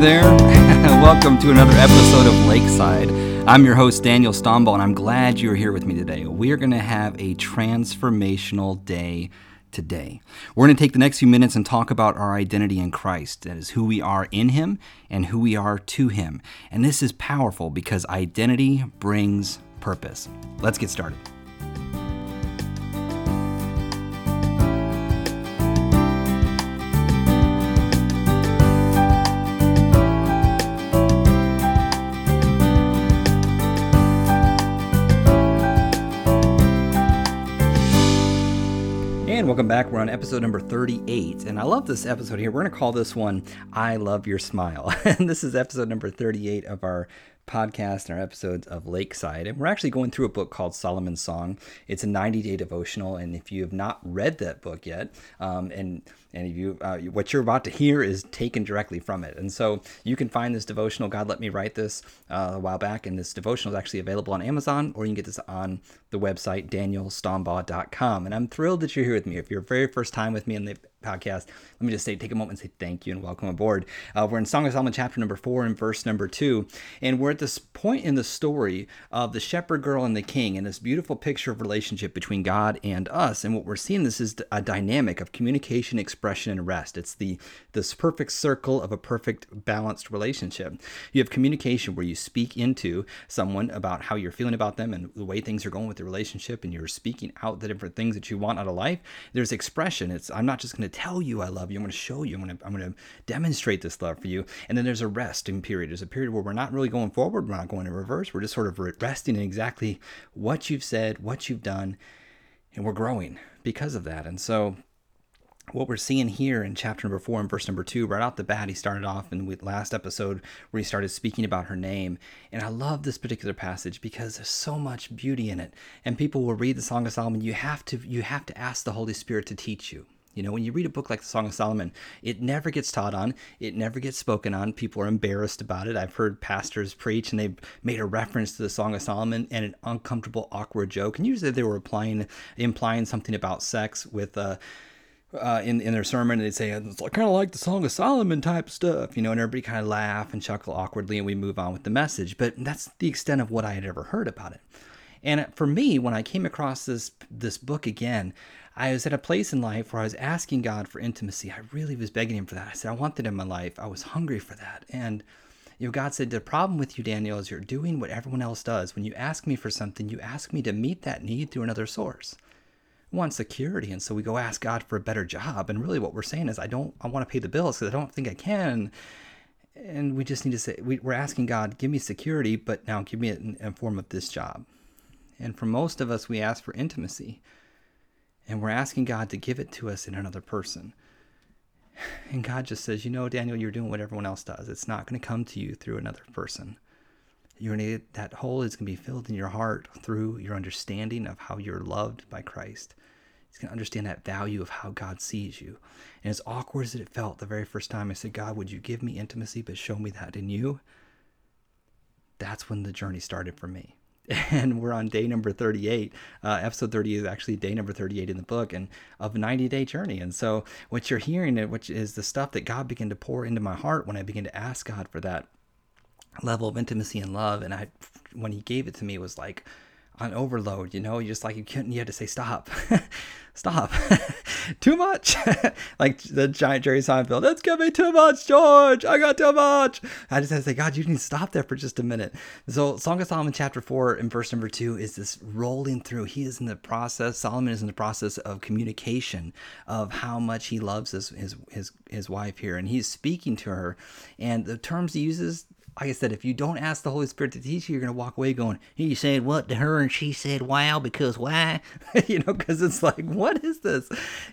There, welcome to another episode of Lakeside. I'm your host, Daniel Stombaugh, and I'm glad you're here with me today. We're going to have a transformational day today. We're going to take the next few minutes and talk about our identity in Christ. That is who we are in Him and who we are to Him. And this is powerful because identity brings purpose. Let's get started. Welcome back. We're on episode number 38, and I love this episode here. We're going to call this one I Love Your Smile. and this is episode number 38 of our podcast and our episodes of Lakeside. And we're actually going through a book called Solomon's Song. It's a 90 day devotional. And if you have not read that book yet, um, and and if you uh, what you're about to hear is taken directly from it. And so you can find this devotional. God let me write this uh, a while back, and this devotional is actually available on Amazon, or you can get this on the website danielstombaugh.com. And I'm thrilled that you're here with me. If you're very first time with me in the podcast, let me just say, take a moment and say thank you and welcome aboard. Uh, we're in Song of Solomon, chapter number four and verse number two, and we're at this point in the story of the shepherd girl and the king, and this beautiful picture of relationship between God and us. And what we're seeing this is a dynamic of communication, expression, and rest. It's the this perfect circle of a perfect balanced relationship. You have communication where you speak into someone about how you're feeling about them and the way things are going with the relationship, and you're speaking out the different things that you want out of life. There's expression. It's I'm not just going to tell you I love you. I'm going to show you. I'm going to I'm going to demonstrate this love for you. And then there's a resting period. There's a period where we're not really going forward. We're not going in reverse. We're just sort of resting in exactly what you've said, what you've done, and we're growing because of that. And so what we're seeing here in chapter number four and verse number two, right off the bat, he started off in the last episode where he started speaking about her name. And I love this particular passage because there's so much beauty in it. And people will read the Song of Solomon. You have to you have to ask the Holy Spirit to teach you. You know, when you read a book like the Song of Solomon, it never gets taught on, it never gets spoken on. People are embarrassed about it. I've heard pastors preach and they've made a reference to the Song of Solomon and an uncomfortable, awkward joke. And usually they were implying implying something about sex with uh, uh, in in their sermon, and they'd say it's kind of like the Song of Solomon type stuff, you know, and everybody kind of laugh and chuckle awkwardly, and we move on with the message. But that's the extent of what I had ever heard about it. And for me, when I came across this this book again, I was at a place in life where I was asking God for intimacy. I really was begging Him for that. I said, I want that in my life. I was hungry for that. And, you know, God said, The problem with you, Daniel, is you're doing what everyone else does. When you ask me for something, you ask me to meet that need through another source. I want security. And so we go ask God for a better job. And really, what we're saying is, I don't, I want to pay the bills because I don't think I can. And we just need to say, we, are asking God, give me security, but now give me it in, in form of this job. And for most of us, we ask for intimacy and we're asking God to give it to us in another person. And God just says, you know, Daniel, you're doing what everyone else does. It's not going to come to you through another person. You're gonna, that hole is going to be filled in your heart through your understanding of how you're loved by Christ. He's going to understand that value of how God sees you. And as awkward as it felt the very first time I said, God, would you give me intimacy, but show me that in you? That's when the journey started for me and we're on day number 38 uh, episode 30 is actually day number 38 in the book and of a 90 day journey. And so what you're hearing which is the stuff that god began to pour into my heart when i began to ask god for that level of intimacy and love. And i when he gave it to me it was like on overload, you know, you just like you couldn't you had to say stop. stop. too much. like the giant Jerry Seinfeld, it's gonna be too much, George. I got too much. I just had to say, God, you need to stop there for just a minute. So Song of Solomon chapter four and verse number two is this rolling through. He is in the process, Solomon is in the process of communication of how much he loves his his his, his wife here. And he's speaking to her. And the terms he uses like I said, if you don't ask the Holy Spirit to teach you, you're going to walk away going, he said what to her and she said wow because why? you know, because it's like, what is this?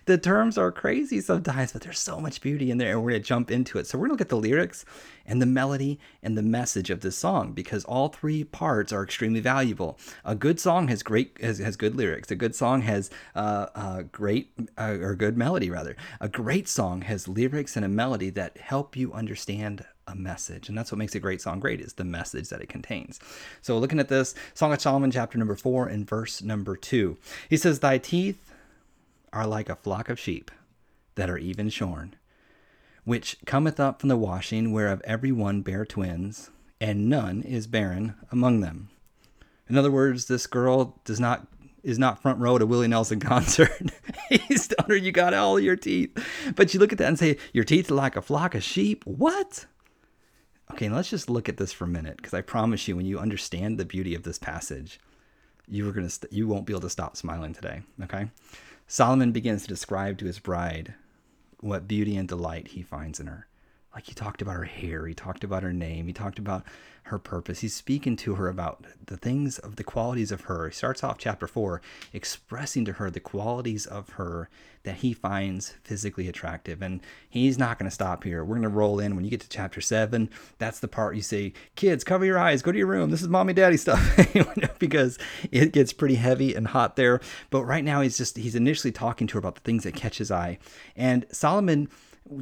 The terms are crazy sometimes, but there's so much beauty in there and we're going to jump into it. So we're going to look at the lyrics and the melody and the message of this song because all three parts are extremely valuable. A good song has great has, has good lyrics. A good song has uh, uh, great uh, or good melody rather. A great song has lyrics and a melody that help you understand a message. And that's what makes a great song great is the message that it contains. So looking at this, Song of Solomon chapter number 4 and verse number 2. He says, "Thy teeth are like a flock of sheep that are even shorn. which cometh up from the washing, whereof every one bare twins, and none is barren among them. In other words, this girl does not is not front row to Willie Nelson concert. He's telling her you got all your teeth. But you look at that and say, Your teeth are like a flock of sheep. What? Okay, let's just look at this for a minute, because I promise you, when you understand the beauty of this passage, you are gonna st- you won't be able to stop smiling today. Okay, Solomon begins to describe to his bride what beauty and delight he finds in her. Like he talked about her hair, he talked about her name, he talked about her purpose. He's speaking to her about the things of the qualities of her. He starts off chapter four expressing to her the qualities of her that he finds physically attractive. And he's not going to stop here. We're going to roll in when you get to chapter seven. That's the part you say, kids, cover your eyes, go to your room. This is mommy daddy stuff because it gets pretty heavy and hot there. But right now he's just, he's initially talking to her about the things that catch his eye. And Solomon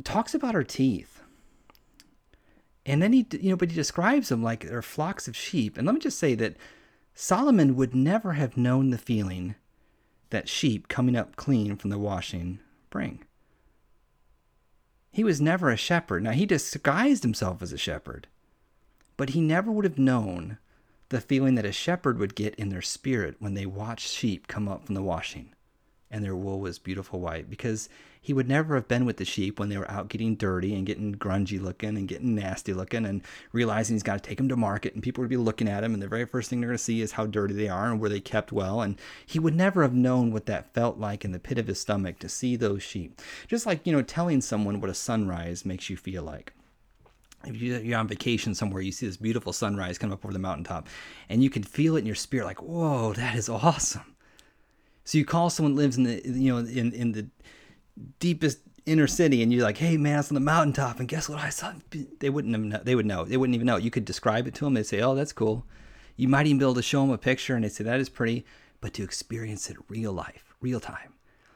talks about her teeth and then he, you know, but he describes them like they're flocks of sheep. And let me just say that Solomon would never have known the feeling that sheep coming up clean from the washing bring. He was never a shepherd. Now, he disguised himself as a shepherd, but he never would have known the feeling that a shepherd would get in their spirit when they watched sheep come up from the washing and their wool was beautiful white because he would never have been with the sheep when they were out getting dirty and getting grungy looking and getting nasty looking and realizing he's got to take them to market and people would be looking at him and the very first thing they're going to see is how dirty they are and were they kept well and he would never have known what that felt like in the pit of his stomach to see those sheep just like you know telling someone what a sunrise makes you feel like if you're on vacation somewhere, you see this beautiful sunrise come up over the mountaintop, and you can feel it in your spirit, like, "Whoa, that is awesome!" So you call someone lives in the, you know, in in the deepest inner city and you're like, hey man, it's on the mountaintop and guess what I saw? They wouldn't have know. They would know. They wouldn't even know. You could describe it to them. They'd say, oh, that's cool. You might even be able to show them a picture and they'd say, that is pretty. But to experience it real life, real time,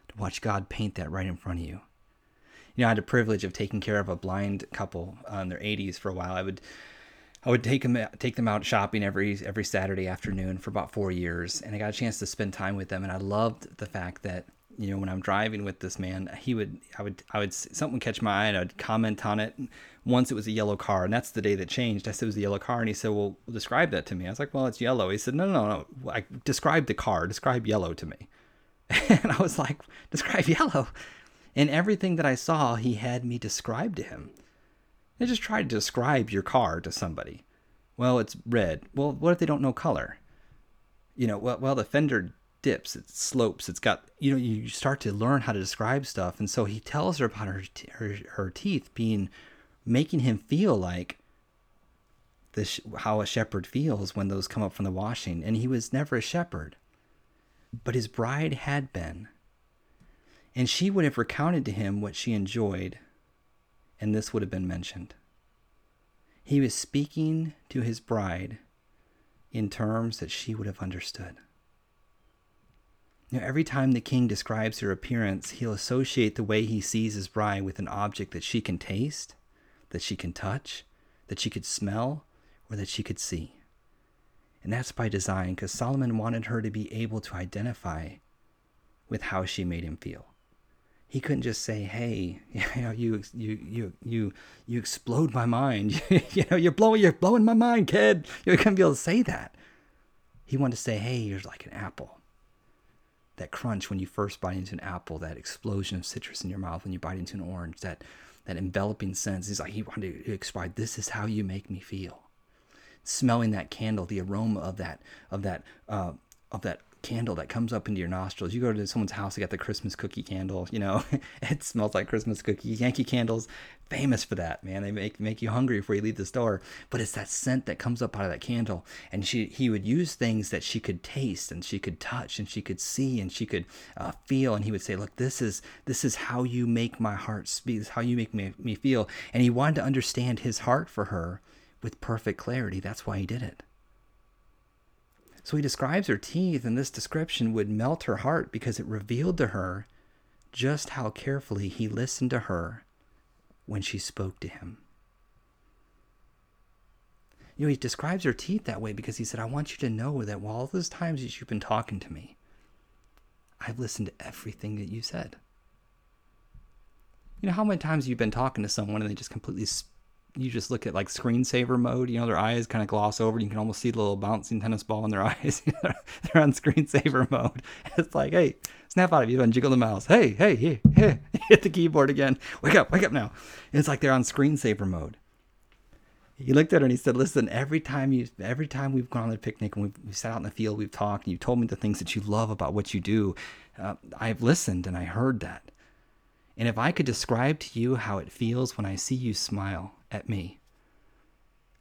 to watch God paint that right in front of you. You know, I had the privilege of taking care of a blind couple uh, in their 80s for a while. I would I would take them take them out shopping every every Saturday afternoon for about four years, and I got a chance to spend time with them. And I loved the fact that you know when I'm driving with this man, he would I would I would something would catch my eye, and I'd comment on it. Once it was a yellow car, and that's the day that changed. I said it was a yellow car, and he said, "Well, describe that to me." I was like, "Well, it's yellow." He said, "No, no, no, no. I describe the car. Describe yellow to me." and I was like, "Describe yellow." And everything that I saw, he had me describe to him. I just try to describe your car to somebody. Well, it's red. Well, what if they don't know color? You know, well, well the fender dips, it slopes, it's got, you know, you start to learn how to describe stuff. And so he tells her about her, her, her teeth being, making him feel like this, how a shepherd feels when those come up from the washing. And he was never a shepherd, but his bride had been. And she would have recounted to him what she enjoyed, and this would have been mentioned. He was speaking to his bride in terms that she would have understood. Know, every time the king describes her appearance, he'll associate the way he sees his bride with an object that she can taste, that she can touch, that she could smell, or that she could see. And that's by design, because Solomon wanted her to be able to identify with how she made him feel he couldn't just say, "Hey, you know, you you you you you explode my mind. you know, you're blowing you're blowing my mind, kid." You couldn't be able to say that. He wanted to say, "Hey, you're like an apple." That crunch when you first bite into an apple, that explosion of citrus in your mouth when you bite into an orange, that that enveloping sense. He's like he wanted to explain, "This is how you make me feel." Smelling that candle, the aroma of that of that uh, of that candle that comes up into your nostrils. You go to someone's house, they got the Christmas cookie candle, you know, it smells like Christmas cookie. Yankee candles, famous for that, man. They make make you hungry before you leave the store. But it's that scent that comes up out of that candle. And she he would use things that she could taste and she could touch and she could see and she could uh, feel. And he would say, look, this is this is how you make my heart speak. This is how you make me, me feel. And he wanted to understand his heart for her with perfect clarity. That's why he did it. So he describes her teeth, and this description would melt her heart because it revealed to her just how carefully he listened to her when she spoke to him. You know, he describes her teeth that way because he said, I want you to know that while all those times that you've been talking to me, I've listened to everything that you said. You know how many times you've been talking to someone and they just completely you just look at like screensaver mode, you know, their eyes kind of gloss over. You can almost see the little bouncing tennis ball in their eyes. They're on screensaver mode. It's like, hey, snap out of you and jiggle the mouse. Hey, hey, hey, hey, hit the keyboard again. Wake up, wake up now. It's like they're on screensaver mode. He looked at her and he said, "Listen, every time you, every time we've gone on a picnic and we've, we've sat out in the field, we've talked, and you told me the things that you love about what you do. Uh, I've listened and I heard that. And if I could describe to you how it feels when I see you smile, at me.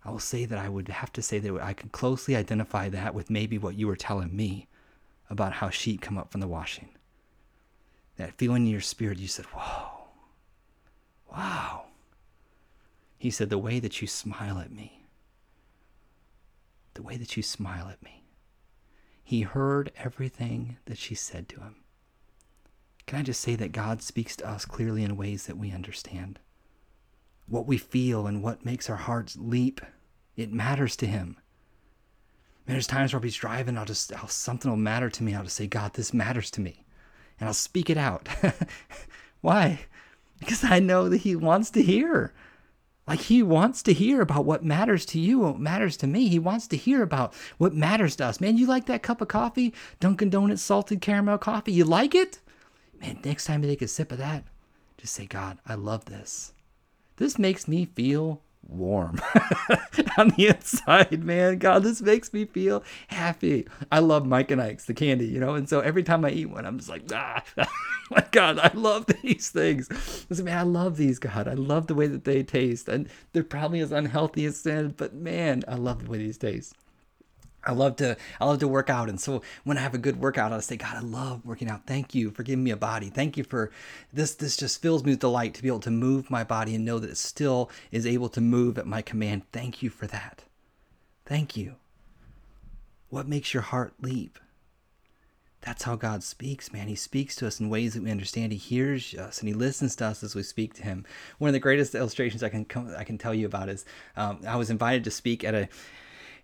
I will say that I would have to say that I can closely identify that with maybe what you were telling me about how sheep come up from the washing. That feeling in your spirit, you said, Whoa, wow. He said, The way that you smile at me, the way that you smile at me. He heard everything that she said to him. Can I just say that God speaks to us clearly in ways that we understand? What we feel and what makes our hearts leap, it matters to Him. And there's times where I'll be driving, I'll just, I'll, something will matter to me. I'll just say, God, this matters to me. And I'll speak it out. Why? Because I know that He wants to hear. Like He wants to hear about what matters to you, what matters to me. He wants to hear about what matters to us. Man, you like that cup of coffee? Dunkin' Donuts salted caramel coffee? You like it? Man, next time you take a sip of that, just say, God, I love this this makes me feel warm on the inside, man. God, this makes me feel happy. I love Mike and Ike's, the candy, you know, and so every time I eat one, I'm just like, ah, my God, I love these things. Listen, man, I love these, God. I love the way that they taste, and they're probably as unhealthy as sin, but man, I love the way these taste. I love to I love to work out, and so when I have a good workout, I'll say, God, I love working out. Thank you for giving me a body. Thank you for this. This just fills me with delight to be able to move my body and know that it still is able to move at my command. Thank you for that. Thank you. What makes your heart leap? That's how God speaks, man. He speaks to us in ways that we understand. He hears us and he listens to us as we speak to him. One of the greatest illustrations I can come, I can tell you about is um, I was invited to speak at a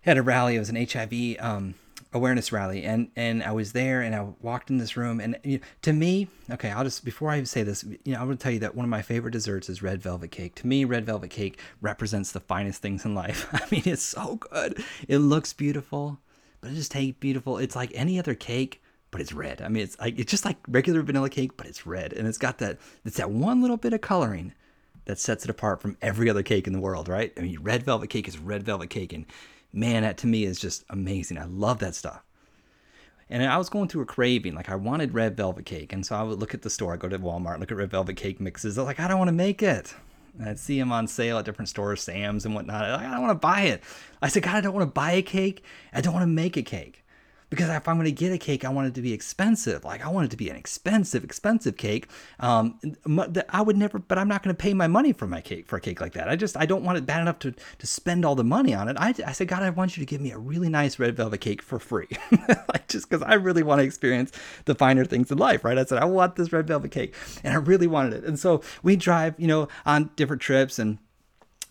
at a rally. It was an HIV um, awareness rally, and and I was there, and I walked in this room, and you know, to me, okay, I'll just before I say this, you know, I'm going to tell you that one of my favorite desserts is red velvet cake. To me, red velvet cake represents the finest things in life. I mean, it's so good. It looks beautiful, but it just tastes beautiful. It's like any other cake but it's red. I mean, it's like it's just like regular vanilla cake, but it's red, and it's got that it's that one little bit of coloring that sets it apart from every other cake in the world, right? I mean, red velvet cake is red velvet cake, and man, that to me is just amazing. I love that stuff. And I was going through a craving, like I wanted red velvet cake, and so I would look at the store. I go to Walmart, look at red velvet cake mixes. I'm like, I don't want to make it. And I'd see them on sale at different stores, Sam's and whatnot. Like, I don't want to buy it. I said, God, I don't want to buy a cake. I don't want to make a cake because if I'm going to get a cake, I want it to be expensive. Like I want it to be an expensive, expensive cake. Um, I would never, but I'm not going to pay my money for my cake for a cake like that. I just I don't want it bad enough to to spend all the money on it. I, I said, God, I want you to give me a really nice red velvet cake for free, like just because I really want to experience the finer things in life, right? I said I want this red velvet cake, and I really wanted it. And so we drive, you know, on different trips and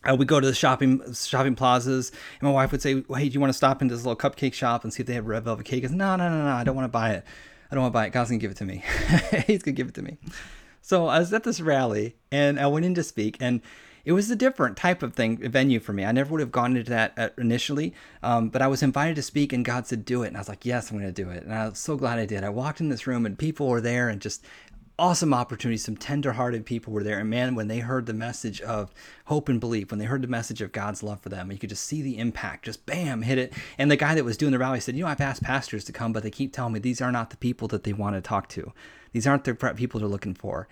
uh, we go to the shopping shopping plazas, and my wife would say, "Hey, do you want to stop into this little cupcake shop and see if they have red velvet cake?" I "No, no, no, no, I don't want to buy it. I don't want to buy it. God's gonna give it to me. He's gonna give it to me." So I was at this rally, and I went in to speak, and it was a different type of thing venue for me. I never would have gone into that uh, initially, um, but I was invited to speak, and God said, "Do it," and I was like, "Yes, I'm going to do it." And I was so glad I did. I walked in this room, and people were there, and just awesome opportunity. Some tender-hearted people were there, and man, when they heard the message of hope and belief, when they heard the message of God's love for them, you could just see the impact. Just bam, hit it. And the guy that was doing the rally said, "You know, I've asked pastors to come, but they keep telling me these are not the people that they want to talk to. These aren't the people they're looking for."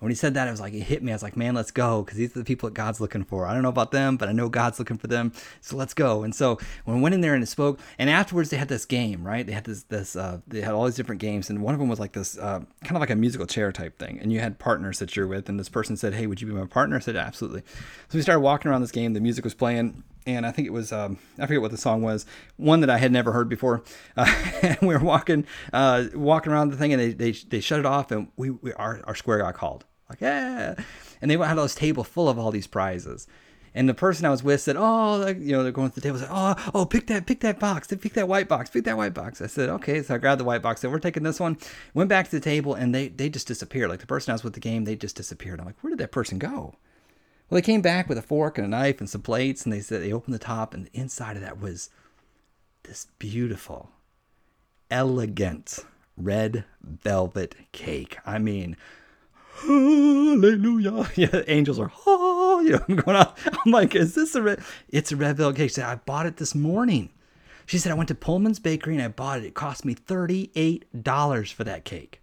When he said that, it was like, it hit me. I was like, man, let's go. Because these are the people that God's looking for. I don't know about them, but I know God's looking for them. So let's go. And so when I went in there and spoke, and afterwards they had this game, right? They had this, this, uh, they had all these different games. And one of them was like this, uh, kind of like a musical chair type thing. And you had partners that you're with. And this person said, hey, would you be my partner? I said, absolutely. So we started walking around this game. The music was playing and I think it was um, I forget what the song was, one that I had never heard before. Uh, and we were walking uh, walking around the thing, and they, they, they shut it off, and we, we our, our square got called. Like, yeah. And they had this table full of all these prizes. And the person I was with said, "Oh, you know, they're going to the table. Said, oh, oh, pick that, pick that box. Pick that white box. Pick that white box." I said, "Okay." So I grabbed the white box. Said, "We're taking this one." Went back to the table, and they they just disappeared. Like the person I was with the game, they just disappeared. I'm like, "Where did that person go?" Well, they came back with a fork and a knife and some plates, and they said they opened the top, and the inside of that was this beautiful, elegant red velvet cake. I mean, hallelujah. Yeah, angels are, oh, you know, I'm going on. I'm like, is this a red? It's a red velvet cake. She said, I bought it this morning. She said, I went to Pullman's Bakery and I bought it. It cost me $38 for that cake.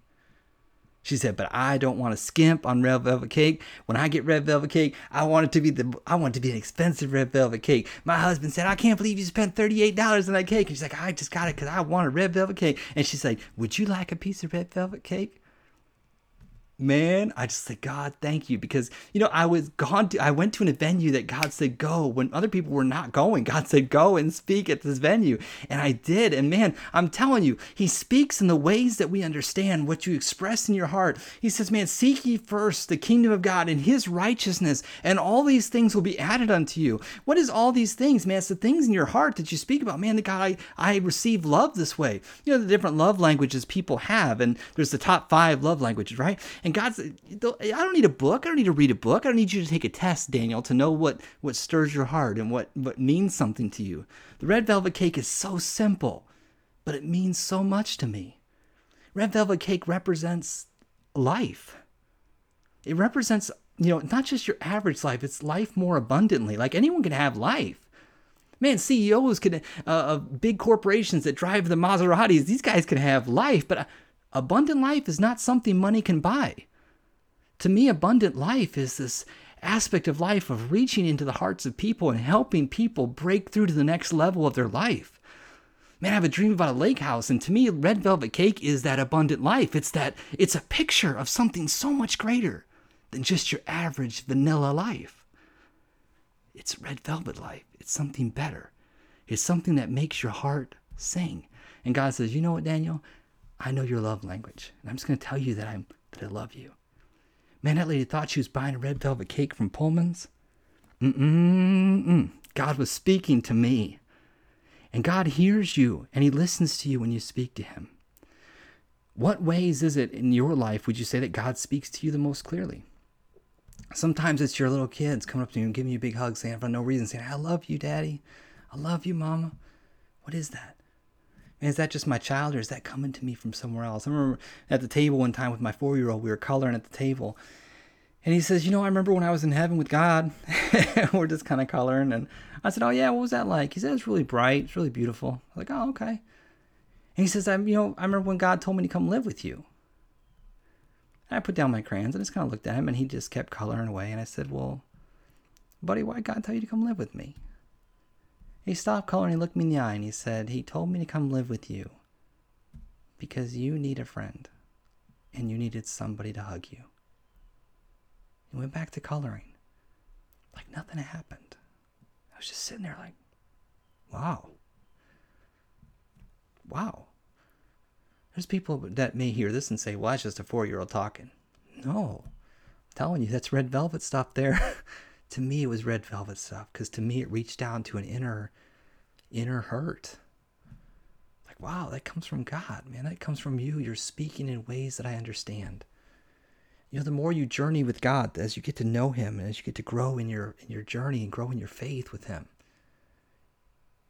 She said, but I don't want to skimp on red velvet cake. When I get red velvet cake, I want it to be the I want it to be an expensive red velvet cake. My husband said, I can't believe you spent $38 on that cake. And she's like, I just got it because I want a red velvet cake. And she's like, Would you like a piece of red velvet cake? Man i just said god thank you because you know i was gone to i went to a venue that god said go when other people were not going. God said go and speak at this venue and i did and man i'm telling you he speaks in the ways that we understand what you express in your heart. He says man seek ye first the kingdom of god and his righteousness and all these things will be added unto you. What is all these things man? It's the things in your heart that you speak about man that god i i receive love this way. You know the different love languages people have and there's the top five love languages right and God's, I don't need a book. I don't need to read a book. I don't need you to take a test, Daniel, to know what, what stirs your heart and what, what means something to you. The red velvet cake is so simple, but it means so much to me. Red velvet cake represents life. It represents, you know, not just your average life, it's life more abundantly. Like anyone can have life. Man, CEOs can, uh, of big corporations that drive the Maseratis, these guys can have life, but Abundant life is not something money can buy. To me, abundant life is this aspect of life of reaching into the hearts of people and helping people break through to the next level of their life. Man, I have a dream about a lake house, and to me, red velvet cake is that abundant life. It's that it's a picture of something so much greater than just your average vanilla life. It's red velvet life. It's something better. It's something that makes your heart sing. And God says, You know what, Daniel? I know your love language, and I'm just going to tell you that I'm that I love you. Man, that lady thought she was buying a red velvet cake from Pullman's. Mm-mm-mm. God was speaking to me. And God hears you and He listens to you when you speak to Him. What ways is it in your life would you say that God speaks to you the most clearly? Sometimes it's your little kids coming up to you and giving you a big hug, saying for no reason, saying, I love you, Daddy. I love you, Mama. What is that? Is that just my child or is that coming to me from somewhere else? I remember at the table one time with my four year old, we were coloring at the table. And he says, You know, I remember when I was in heaven with God. we're just kind of coloring. And I said, Oh, yeah, what was that like? He said, It's really bright. It's really beautiful. I was like, Oh, okay. And he says, I'm, you know, I remember when God told me to come live with you. And I put down my crayons and just kind of looked at him and he just kept coloring away. And I said, Well, buddy, why God tell you to come live with me? He stopped coloring, he looked me in the eye, and he said, He told me to come live with you because you need a friend and you needed somebody to hug you. He went back to coloring like nothing had happened. I was just sitting there like, wow. Wow. There's people that may hear this and say, well, that's just a four year old talking. No. I'm telling you, that's red velvet stuff there. to me it was red velvet stuff because to me it reached down to an inner inner hurt. Like wow that comes from god man. That comes from you. You're speaking in ways that i understand. You know the more you journey with god as you get to know him and as you get to grow in your in your journey and grow in your faith with him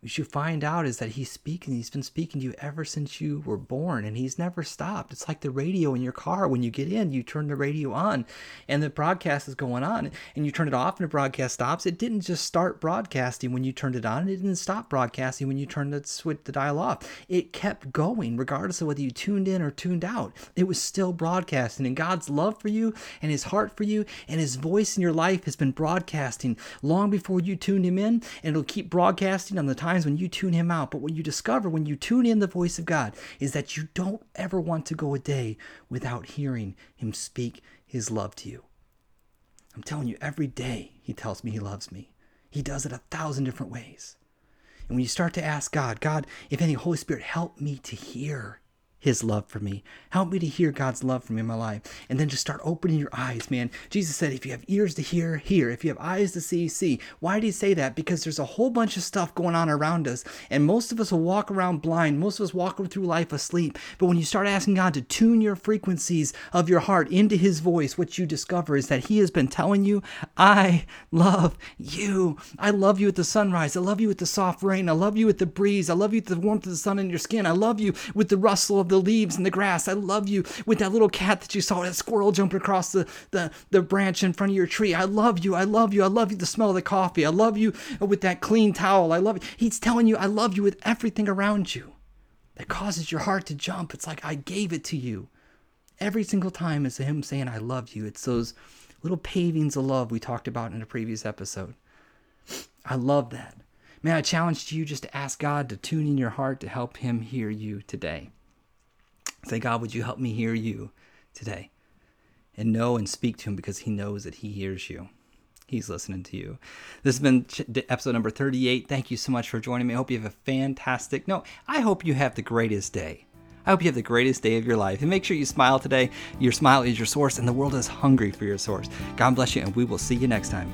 what you should find out is that he's speaking he's been speaking to you ever since you were born and he's never stopped. It's like the radio in your car. When you get in you turn the radio on and the broadcast is going on and you turn it off and the broadcast stops. It didn't just start broadcasting when you turned it on. It didn't stop broadcasting when you turned the switch the dial off. It kept going regardless of whether you tuned in or tuned out. It was still broadcasting and god's love for you and his heart for you and his voice in your life has been broadcasting long before you tuned him in and it'll keep broadcasting on the time times when you tune him out, but what you discover when you tune in the voice of God is that you don't ever want to go a day without hearing him speak his love to you. I'm telling you, every day he tells me he loves me. He does it a thousand different ways. And when you start to ask God, God, if any Holy Spirit, help me to hear his love for me. Help me to hear God's love for me in my life. And then just start opening your eyes, man. Jesus said, if you have ears to hear, hear. If you have eyes to see, see. Why did he say that? Because there's a whole bunch of stuff going on around us. And most of us will walk around blind. Most of us walk through life asleep. But when you start asking God to tune your frequencies of your heart into his voice, what you discover is that he has been telling you, I love you. I love you at the sunrise. I love you with the soft rain. I love you with the breeze. I love you with the warmth of the sun in your skin. I love you with the rustle of the leaves and the grass. I love you with that little cat that you saw, that squirrel jumping across the, the, the branch in front of your tree. I love you. I love you. I love you. The smell of the coffee. I love you with that clean towel. I love you. He's telling you, I love you with everything around you that causes your heart to jump. It's like I gave it to you. Every single time is him saying, I love you. It's those little pavings of love we talked about in a previous episode. I love that. Man, I challenge you just to ask God to tune in your heart to help him hear you today. Say, God, would you help me hear you today? And know and speak to him because he knows that he hears you. He's listening to you. This has been episode number 38. Thank you so much for joining me. I hope you have a fantastic, no, I hope you have the greatest day. I hope you have the greatest day of your life. And make sure you smile today. Your smile is your source, and the world is hungry for your source. God bless you, and we will see you next time.